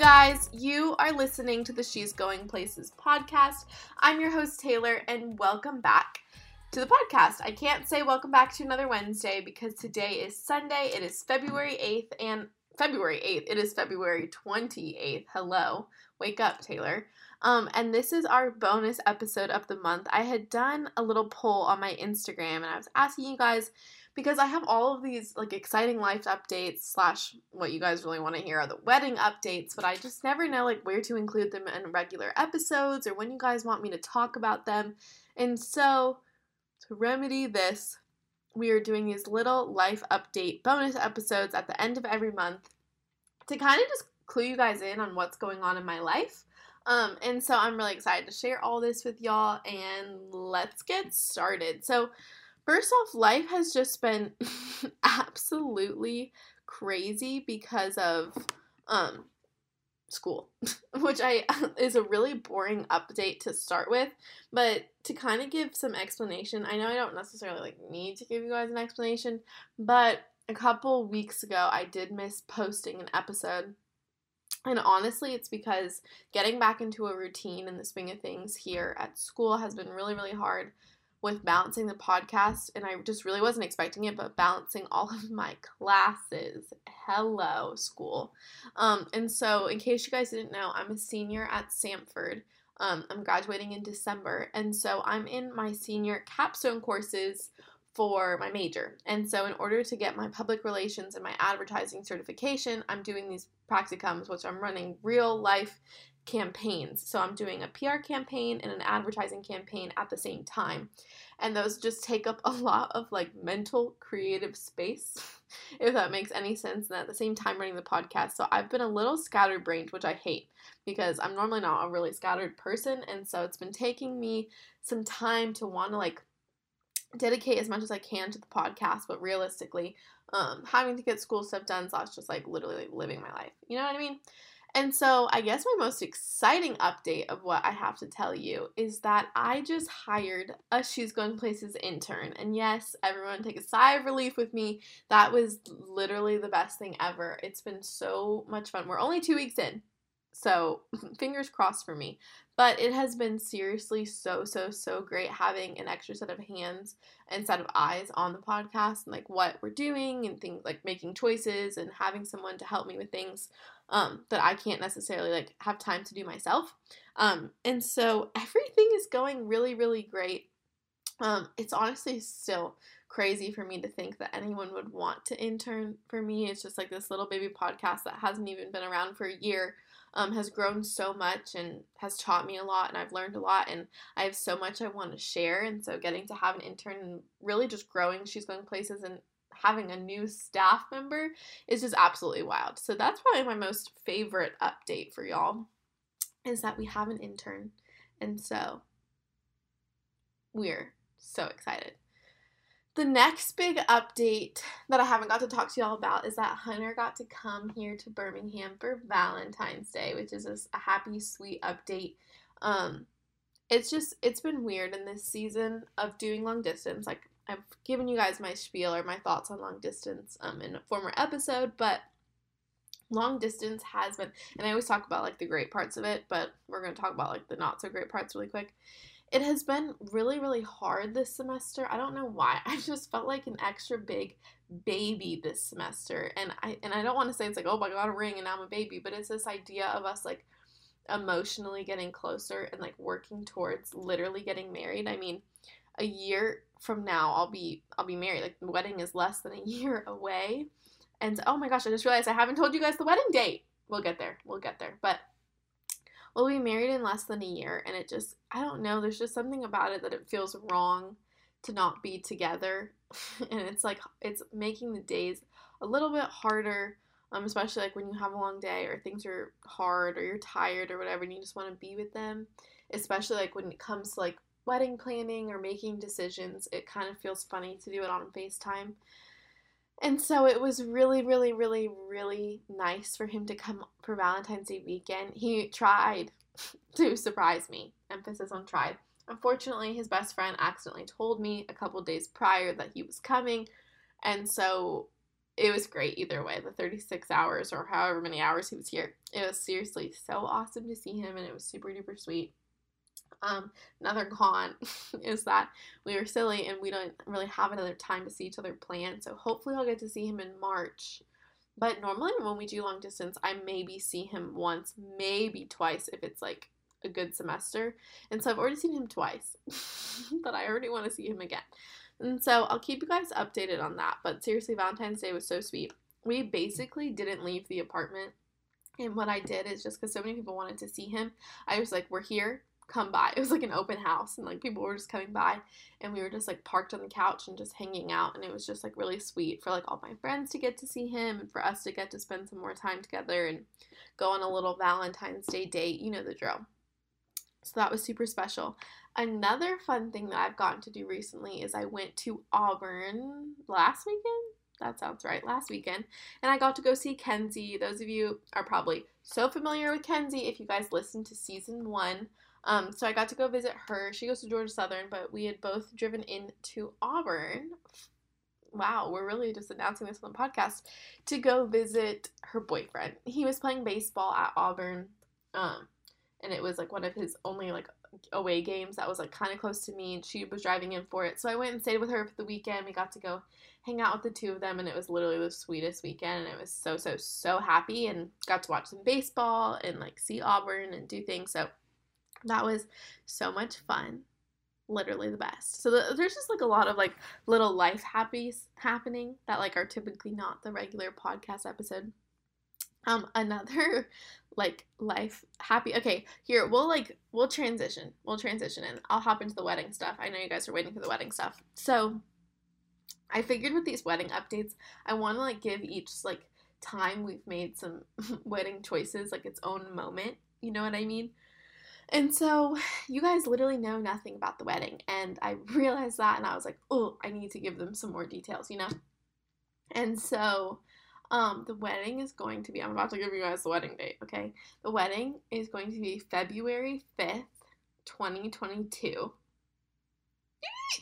guys? You are listening to the She's Going Places podcast. I'm your host, Taylor, and welcome back to the podcast. I can't say welcome back to another Wednesday because today is Sunday. It is February 8th, and February 8th, it is February 28th. Hello. Wake up, Taylor. Um, and this is our bonus episode of the month. I had done a little poll on my Instagram and I was asking you guys because I have all of these like exciting life updates slash what you guys really want to hear are the wedding updates, but I just never know like where to include them in regular episodes or when you guys want me to talk about them. And so to remedy this, we are doing these little life update bonus episodes at the end of every month to kind of just clue you guys in on what's going on in my life. Um, and so I'm really excited to share all this with y'all and let's get started. So, first off, life has just been absolutely crazy because of um school, which I is a really boring update to start with, but to kind of give some explanation. I know I don't necessarily like need to give you guys an explanation, but a couple weeks ago I did miss posting an episode. And honestly, it's because getting back into a routine in the swing of things here at school has been really, really hard with balancing the podcast. And I just really wasn't expecting it, but balancing all of my classes. Hello, school. Um, and so, in case you guys didn't know, I'm a senior at Samford. Um, I'm graduating in December. And so, I'm in my senior capstone courses for my major. And so, in order to get my public relations and my advertising certification, I'm doing these practicums, which I'm running real life campaigns. So, I'm doing a PR campaign and an advertising campaign at the same time. And those just take up a lot of like mental creative space, if that makes any sense. And at the same time, running the podcast. So, I've been a little scatterbrained, which I hate because I'm normally not a really scattered person. And so, it's been taking me some time to want to like dedicate as much as I can to the podcast, but realistically, um, having to get school stuff done slash just like literally living my life. You know what I mean? And so I guess my most exciting update of what I have to tell you is that I just hired a She's Going Places intern. And yes, everyone take a sigh of relief with me. That was literally the best thing ever. It's been so much fun. We're only two weeks in. So fingers crossed for me. But it has been seriously so, so, so great having an extra set of hands and set of eyes on the podcast and like what we're doing and things like making choices and having someone to help me with things um, that I can't necessarily like have time to do myself. Um, and so everything is going really, really great. Um, it's honestly still crazy for me to think that anyone would want to intern for me. It's just like this little baby podcast that hasn't even been around for a year um, has grown so much and has taught me a lot, and I've learned a lot, and I have so much I want to share. And so, getting to have an intern and really just growing, she's going places and having a new staff member is just absolutely wild. So, that's probably my most favorite update for y'all is that we have an intern. And so, we're so excited. The next big update that I haven't got to talk to y'all about is that Hunter got to come here to Birmingham for Valentine's Day, which is a happy, sweet update. Um, it's just, it's been weird in this season of doing long distance. Like, I've given you guys my spiel or my thoughts on long distance um, in a former episode, but long distance has been, and I always talk about like the great parts of it, but we're going to talk about like the not so great parts really quick it has been really, really hard this semester. I don't know why. I just felt like an extra big baby this semester. And I and I don't want to say it's like, oh my god, a ring and I'm a baby, but it's this idea of us like emotionally getting closer and like working towards literally getting married. I mean, a year from now I'll be I'll be married. Like the wedding is less than a year away. And oh my gosh, I just realized I haven't told you guys the wedding date. We'll get there. We'll get there. But we'll be married in less than a year and it just i don't know there's just something about it that it feels wrong to not be together. And it's like it's making the days a little bit harder um, especially like when you have a long day or things are hard or you're tired or whatever and you just want to be with them especially like when it comes to like wedding planning or making decisions it kind of feels funny to do it on facetime and so it was really, really, really, really nice for him to come for Valentine's Day weekend. He tried to surprise me. Emphasis on tried. Unfortunately, his best friend accidentally told me a couple days prior that he was coming, and so it was great either way. The 36 hours or however many hours he was here, it was seriously so awesome to see him, and it was super duper sweet. Um, another con is that we were silly and we don't really have another time to see each other planned. So hopefully I'll get to see him in March. But normally when we do long distance, I maybe see him once, maybe twice if it's like a good semester. And so I've already seen him twice, but I already want to see him again. And so I'll keep you guys updated on that. But seriously, Valentine's Day was so sweet. We basically didn't leave the apartment. And what I did is just because so many people wanted to see him, I was like, we're here come by. It was like an open house and like people were just coming by and we were just like parked on the couch and just hanging out and it was just like really sweet for like all my friends to get to see him and for us to get to spend some more time together and go on a little Valentine's Day date. You know the drill. So that was super special. Another fun thing that I've gotten to do recently is I went to Auburn last weekend. That sounds right, last weekend. And I got to go see Kenzie. Those of you are probably so familiar with Kenzie if you guys listened to season one um, so I got to go visit her. She goes to Georgia Southern, but we had both driven into Auburn. Wow, we're really just announcing this on the podcast to go visit her boyfriend. He was playing baseball at Auburn, um, and it was like one of his only like away games that was like kind of close to me, and she was driving in for it. So I went and stayed with her for the weekend. We got to go hang out with the two of them, and it was literally the sweetest weekend. And it was so so so happy, and got to watch some baseball and like see Auburn and do things. So that was so much fun. Literally the best. So the, there's just like a lot of like little life happies happening that like are typically not the regular podcast episode. Um, another like life happy. Okay, here we'll like we'll transition. We'll transition and I'll hop into the wedding stuff. I know you guys are waiting for the wedding stuff. So I figured with these wedding updates, I want to like give each like time we've made some wedding choices like its own moment. You know what I mean? And so you guys literally know nothing about the wedding. And I realized that and I was like, oh, I need to give them some more details, you know? And so um, the wedding is going to be, I'm about to give you guys the wedding date, okay? The wedding is going to be February 5th, 2022.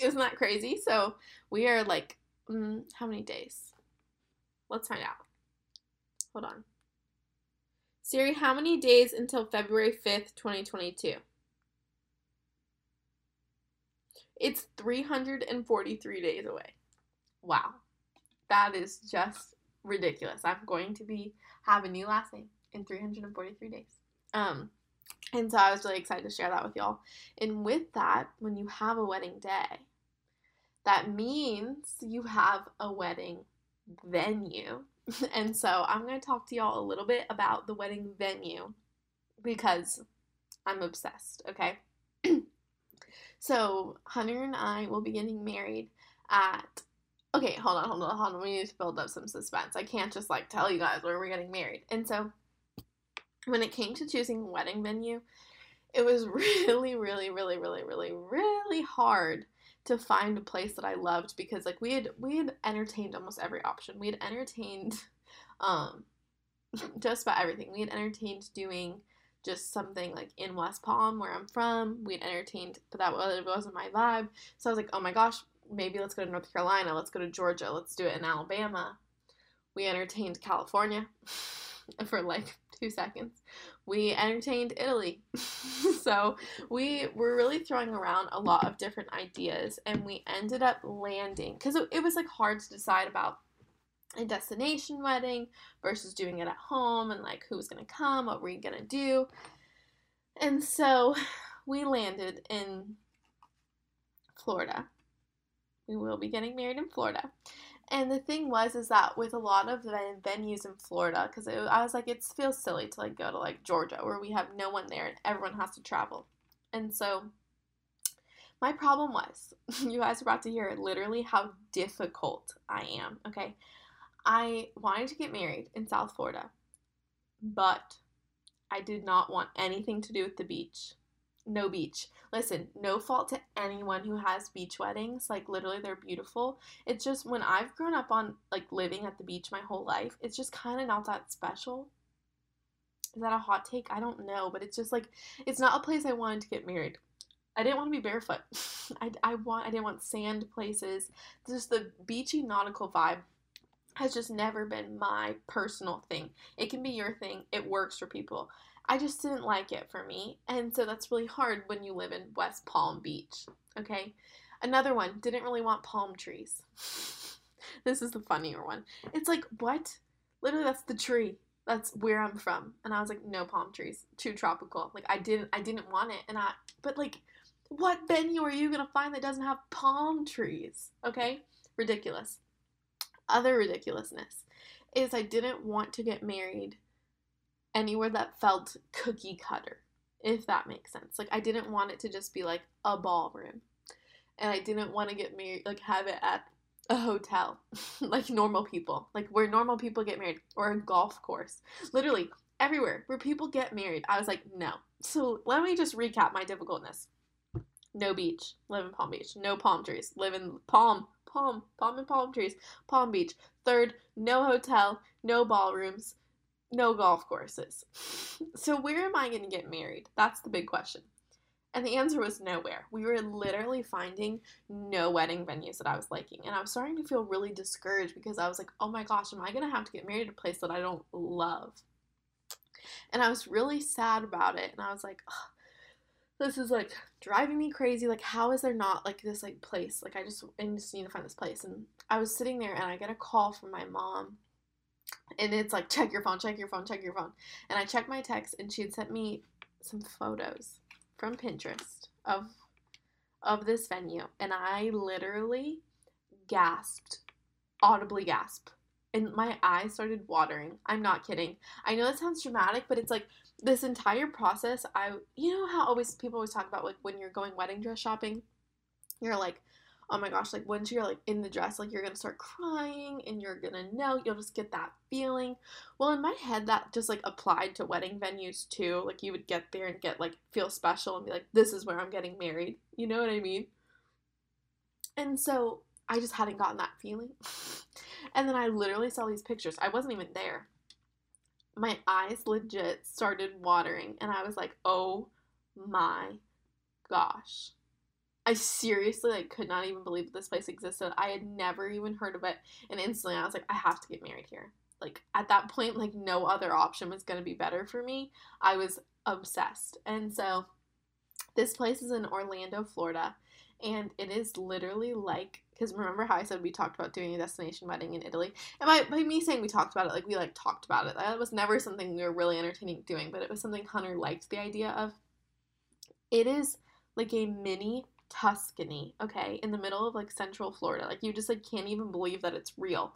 Isn't that crazy? So we are like, mm, how many days? Let's find out. Hold on. Siri, how many days until February 5th, 2022? It's 343 days away. Wow. That is just ridiculous. I'm going to be have a new last name in 343 days. Um and so I was really excited to share that with y'all. And with that, when you have a wedding day, that means you have a wedding venue and so I'm going to talk to y'all a little bit about the wedding venue because I'm obsessed, okay? so Hunter and I will be getting married at. Okay, hold on, hold on, hold on. We need to build up some suspense. I can't just like tell you guys where we're getting married. And so when it came to choosing wedding venue, it was really, really, really, really, really, really hard to find a place that I loved because like we had we had entertained almost every option. We had entertained um just about everything. We had entertained doing just something like in West Palm where I'm from. We had entertained, but that wasn't my vibe. So I was like, oh my gosh, maybe let's go to North Carolina. Let's go to Georgia. Let's do it in Alabama. We entertained California for like two seconds. We entertained Italy. so we were really throwing around a lot of different ideas and we ended up landing because it, was like hard to decide about a destination wedding versus doing it at home and like who was going to come, what were we going to do. And so we landed in Florida. We will be getting married in Florida. And the thing was, is that with a lot of the venues in Florida, because I was like, it feels silly to like go to like Georgia where we have no one there and everyone has to travel. And so my problem was, you guys are about to hear literally how difficult I am. Okay, I wanted to get married in South Florida, but I did not want anything to do with the beach no beach. Listen, no fault to anyone who has beach weddings. Like literally they're beautiful. It's just when I've grown up on like living at the beach my whole life, it's just kind of not that special. Is that a hot take? I don't know, but it's just like it's not a place I wanted to get married. I didn't want to be barefoot. I, I want I didn't want sand places. Just the beachy nautical vibe has just never been my personal thing. It can be your thing. It works for people. I just didn't like it for me. And so that's really hard when you live in West Palm Beach. Okay? Another one, didn't really want palm trees. this is the funnier one. It's like, what? Literally that's the tree. That's where I'm from. And I was like, no palm trees. Too tropical. Like I didn't I didn't want it. And I but like what venue are you gonna find that doesn't have palm trees? Okay? Ridiculous. Other ridiculousness is I didn't want to get married anywhere that felt cookie cutter, if that makes sense. Like I didn't want it to just be like a ballroom. And I didn't want to get married like have it at a hotel like normal people. Like where normal people get married or a golf course. Literally everywhere where people get married. I was like, no. So let me just recap my difficultness. No beach, live in Palm Beach. No palm trees, live in Palm, Palm, Palm and palm trees, Palm Beach. Third, no hotel, no ballrooms, no golf courses. So, where am I going to get married? That's the big question. And the answer was nowhere. We were literally finding no wedding venues that I was liking. And I was starting to feel really discouraged because I was like, oh my gosh, am I going to have to get married at a place that I don't love? And I was really sad about it. And I was like, this is like driving me crazy. Like, how is there not like this like place? Like, I just, I just need to find this place. And I was sitting there and I get a call from my mom and it's like check your phone, check your phone, check your phone. And I checked my text and she had sent me some photos from Pinterest of of this venue and I literally gasped, audibly gasped. And my eyes started watering. I'm not kidding. I know that sounds dramatic, but it's like this entire process I you know how always people always talk about like when you're going wedding dress shopping, you're like oh my gosh, like once you're like in the dress, like you're gonna start crying and you're gonna know, you'll just get that feeling. Well, in my head, that just like applied to wedding venues too. Like you would get there and get like feel special and be like, this is where I'm getting married. You know what I mean? And so I just hadn't gotten that feeling. and then I literally saw these pictures. I wasn't even there. My eyes legit started watering, and I was like, oh my gosh I seriously like could not even believe that this place existed. I had never even heard of it, and instantly I was like, I have to get married here. Like at that point, like no other option was gonna be better for me. I was obsessed, and so this place is in Orlando, Florida, and it is literally like because remember how I said we talked about doing a destination wedding in Italy, and by, by me saying we talked about it, like we like talked about it. That was never something we were really entertaining doing, but it was something Hunter liked the idea of. It is like a mini Tuscany, okay, in the middle of like central Florida. Like you just like can't even believe that it's real.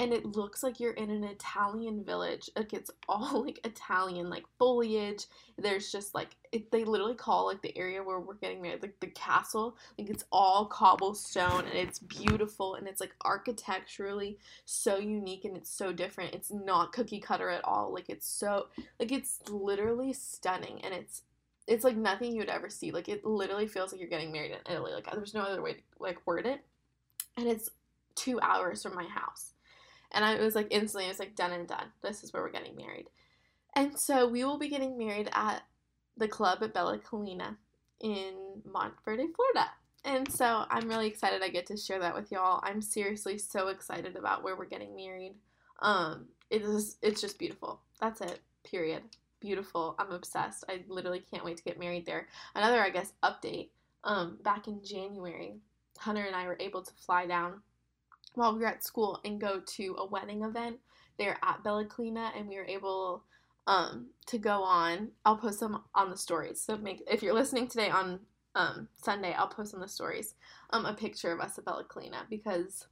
And it looks like you're in an Italian village. Like it's all like Italian, like foliage. There's just like it, they literally call like the area where we're getting married, like the castle. Like it's all cobblestone and it's beautiful and it's like architecturally so unique and it's so different. It's not cookie cutter at all. Like it's so like it's literally stunning and it's it's like nothing you would ever see. Like it literally feels like you're getting married in Italy. Like there's no other way to like word it. And it's two hours from my house. And I was like instantly, I was like done and done. This is where we're getting married. And so we will be getting married at the club at Bella Collina in Montverde, Florida. And so I'm really excited I get to share that with y'all. I'm seriously so excited about where we're getting married. Um, it is it's just beautiful. That's it. Period beautiful. I'm obsessed. I literally can't wait to get married there. Another, I guess, update. Um, back in January, Hunter and I were able to fly down while we were at school and go to a wedding event there at Bella Collina, and we were able um, to go on. I'll post them on the stories. So make if you're listening today on um, Sunday, I'll post on the stories um, a picture of us at Bella because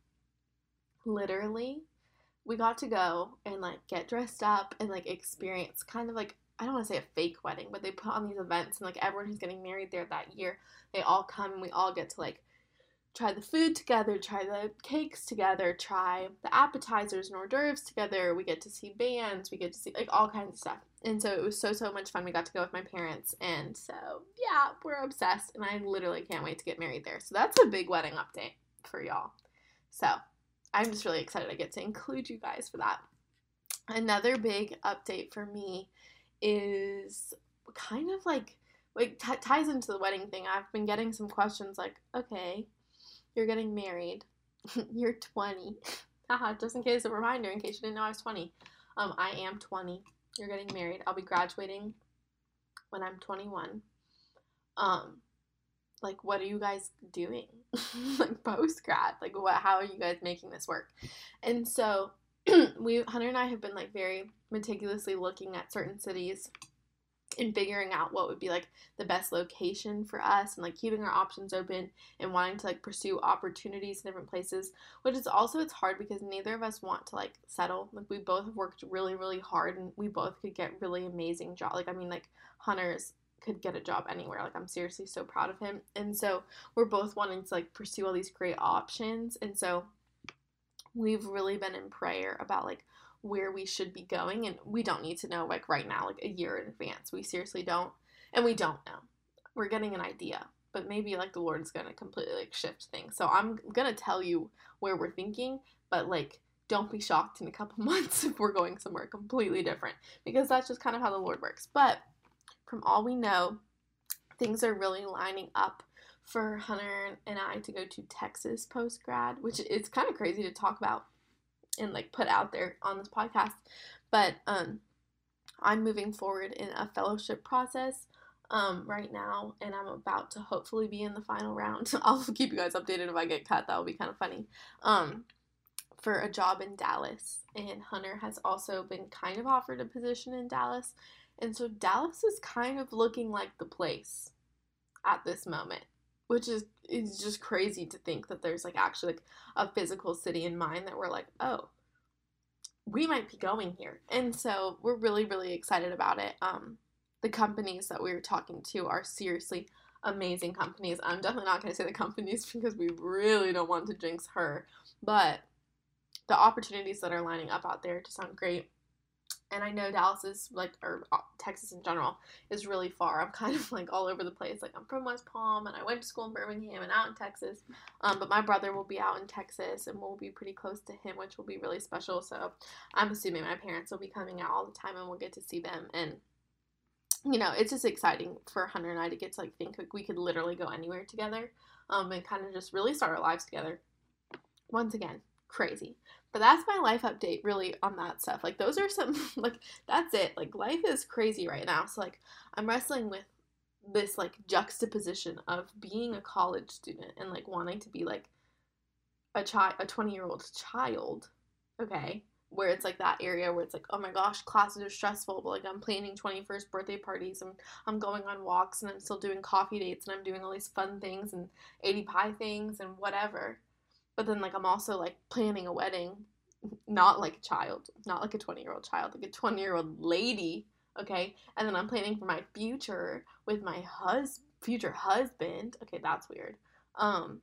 literally we got to go and like get dressed up and like experience kind of like I don't want to say a fake wedding, but they put on these events and like everyone who's getting married there that year, they all come and we all get to like try the food together, try the cakes together, try the appetizers and hors d'oeuvres together. We get to see bands, we get to see like all kinds of stuff. And so it was so so much fun. We got to go with my parents, and so yeah, we're obsessed, and I literally can't wait to get married there. So that's a big wedding update for y'all. So I'm just really excited I get to include you guys for that. Another big update for me is kind of like like t- ties into the wedding thing. I've been getting some questions like, okay, you're getting married, you're 20. Haha, just in case a reminder, in case you didn't know I was 20. Um, I am 20. You're getting married. I'll be graduating when I'm 21. Um, like, what are you guys doing? like post grad, like what? How are you guys making this work? And so, we Hunter and I have been like very meticulously looking at certain cities and figuring out what would be like the best location for us and like keeping our options open and wanting to like pursue opportunities in different places which is also it's hard because neither of us want to like settle like we both have worked really really hard and we both could get really amazing job like i mean like hunters could get a job anywhere like i'm seriously so proud of him. And so we're both wanting to like pursue all these great options. And so we've really been in prayer about like where we should be going. And we don't need to know like right now like a year in advance. We seriously don't. And we don't know. We're getting an idea. But maybe like the lord's gonna completely like shift things. So i'm gonna tell you where we're thinking. But like don't be shocked in a couple months if we're going somewhere completely different. Because that's just kind of how the lord works. But from all we know things are really lining up for hunter and i to go to texas post grad which is kind of crazy to talk about and like put out there on this podcast. But um, I'm moving forward in a fellowship process um, right now, and I'm about to hopefully be in the final round. I'll keep you guys updated if I get cut. That will be kind of funny. Um, for a job in Dallas, and Hunter has also been kind of offered a position in Dallas, and so Dallas is kind of looking like the place at this moment which is is just crazy to think that there's like actually like a physical city in mind that we're like, oh, we might be going here. And so we're really, really excited about it. Um, the companies that we were talking to are seriously amazing companies. I'm definitely not going to say the companies because we really don't want to jinx her, but the opportunities that are lining up out there just sound great and I know Dallas is like, or uh, Texas in general, is really far. I'm kind of like all over the place. Like I'm from West Palm, and I went to school in Birmingham and out in Texas. Um, but my brother will be out in Texas, and we'll be pretty close to him, which will be really special. So I'm assuming my parents will be coming out all the time, and we'll get to see them. And you know, it's just exciting for Hunter and I to get to like think like we could literally go anywhere together, um, and kind of just really start our lives together. Once again, crazy. But that's my life update really on that stuff. Like those are some like that's it. Like life is crazy right now. So like I'm wrestling with this like juxtaposition of being a college student and like wanting to be like a child a 20 year old child okay where it's like that area where it's like oh my gosh classes are stressful but like i'm planning 21st birthday parties and i'm going on walks and i'm still doing coffee dates and i'm doing all these fun things and ADPi things and whatever but then like I'm also like planning a wedding, not like a child, not like a 20 year old child, like a 20 year old lady. Okay, and then I'm planning for my future with my hus future husband. Okay, that's weird. Um,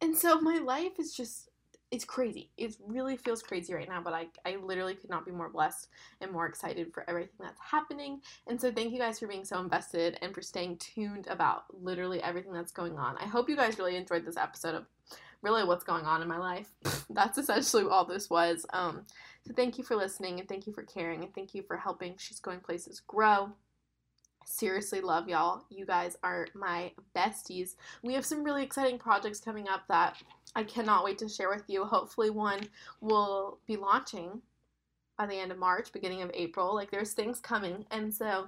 and so my life is just it's crazy. It really feels crazy right now, but I, I literally could not be more blessed and more excited for everything that's happening. And so thank you guys for being so invested and for staying tuned about literally everything that's going on. I hope you guys really enjoyed this episode of really what's going on in my life. That's essentially all this was. Um, so thank you for listening and thank you for caring and thank you for helping She's Going Places grow. Seriously, love y'all. You guys are my besties. We have some really exciting projects coming up that I cannot wait to share with you. Hopefully, one will be launching by the end of March, beginning of April. Like, there's things coming. And so,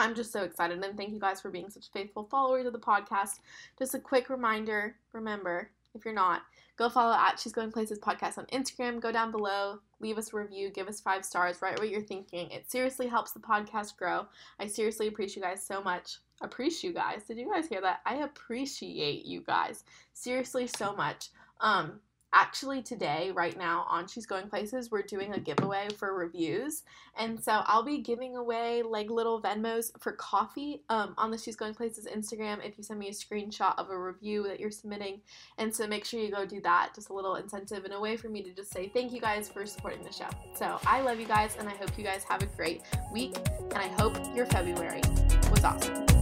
I'm just so excited. And thank you guys for being such faithful followers of the podcast. Just a quick reminder remember, if you're not, go follow at She's Going Places podcast on Instagram. Go down below, leave us a review, give us five stars, write what you're thinking. It seriously helps the podcast grow. I seriously appreciate you guys so much. Appreciate you guys. Did you guys hear that? I appreciate you guys seriously so much. Um, actually today right now on she's going places we're doing a giveaway for reviews. And so i'll be giving away like little venmos for coffee um, on the she's going places instagram if you send me a screenshot of a review that you're submitting. And so make sure you go do that. Just a little incentive and a way for me to just say thank you guys for supporting the show. So i love you guys and i hope you guys have a great week and i hope your february was awesome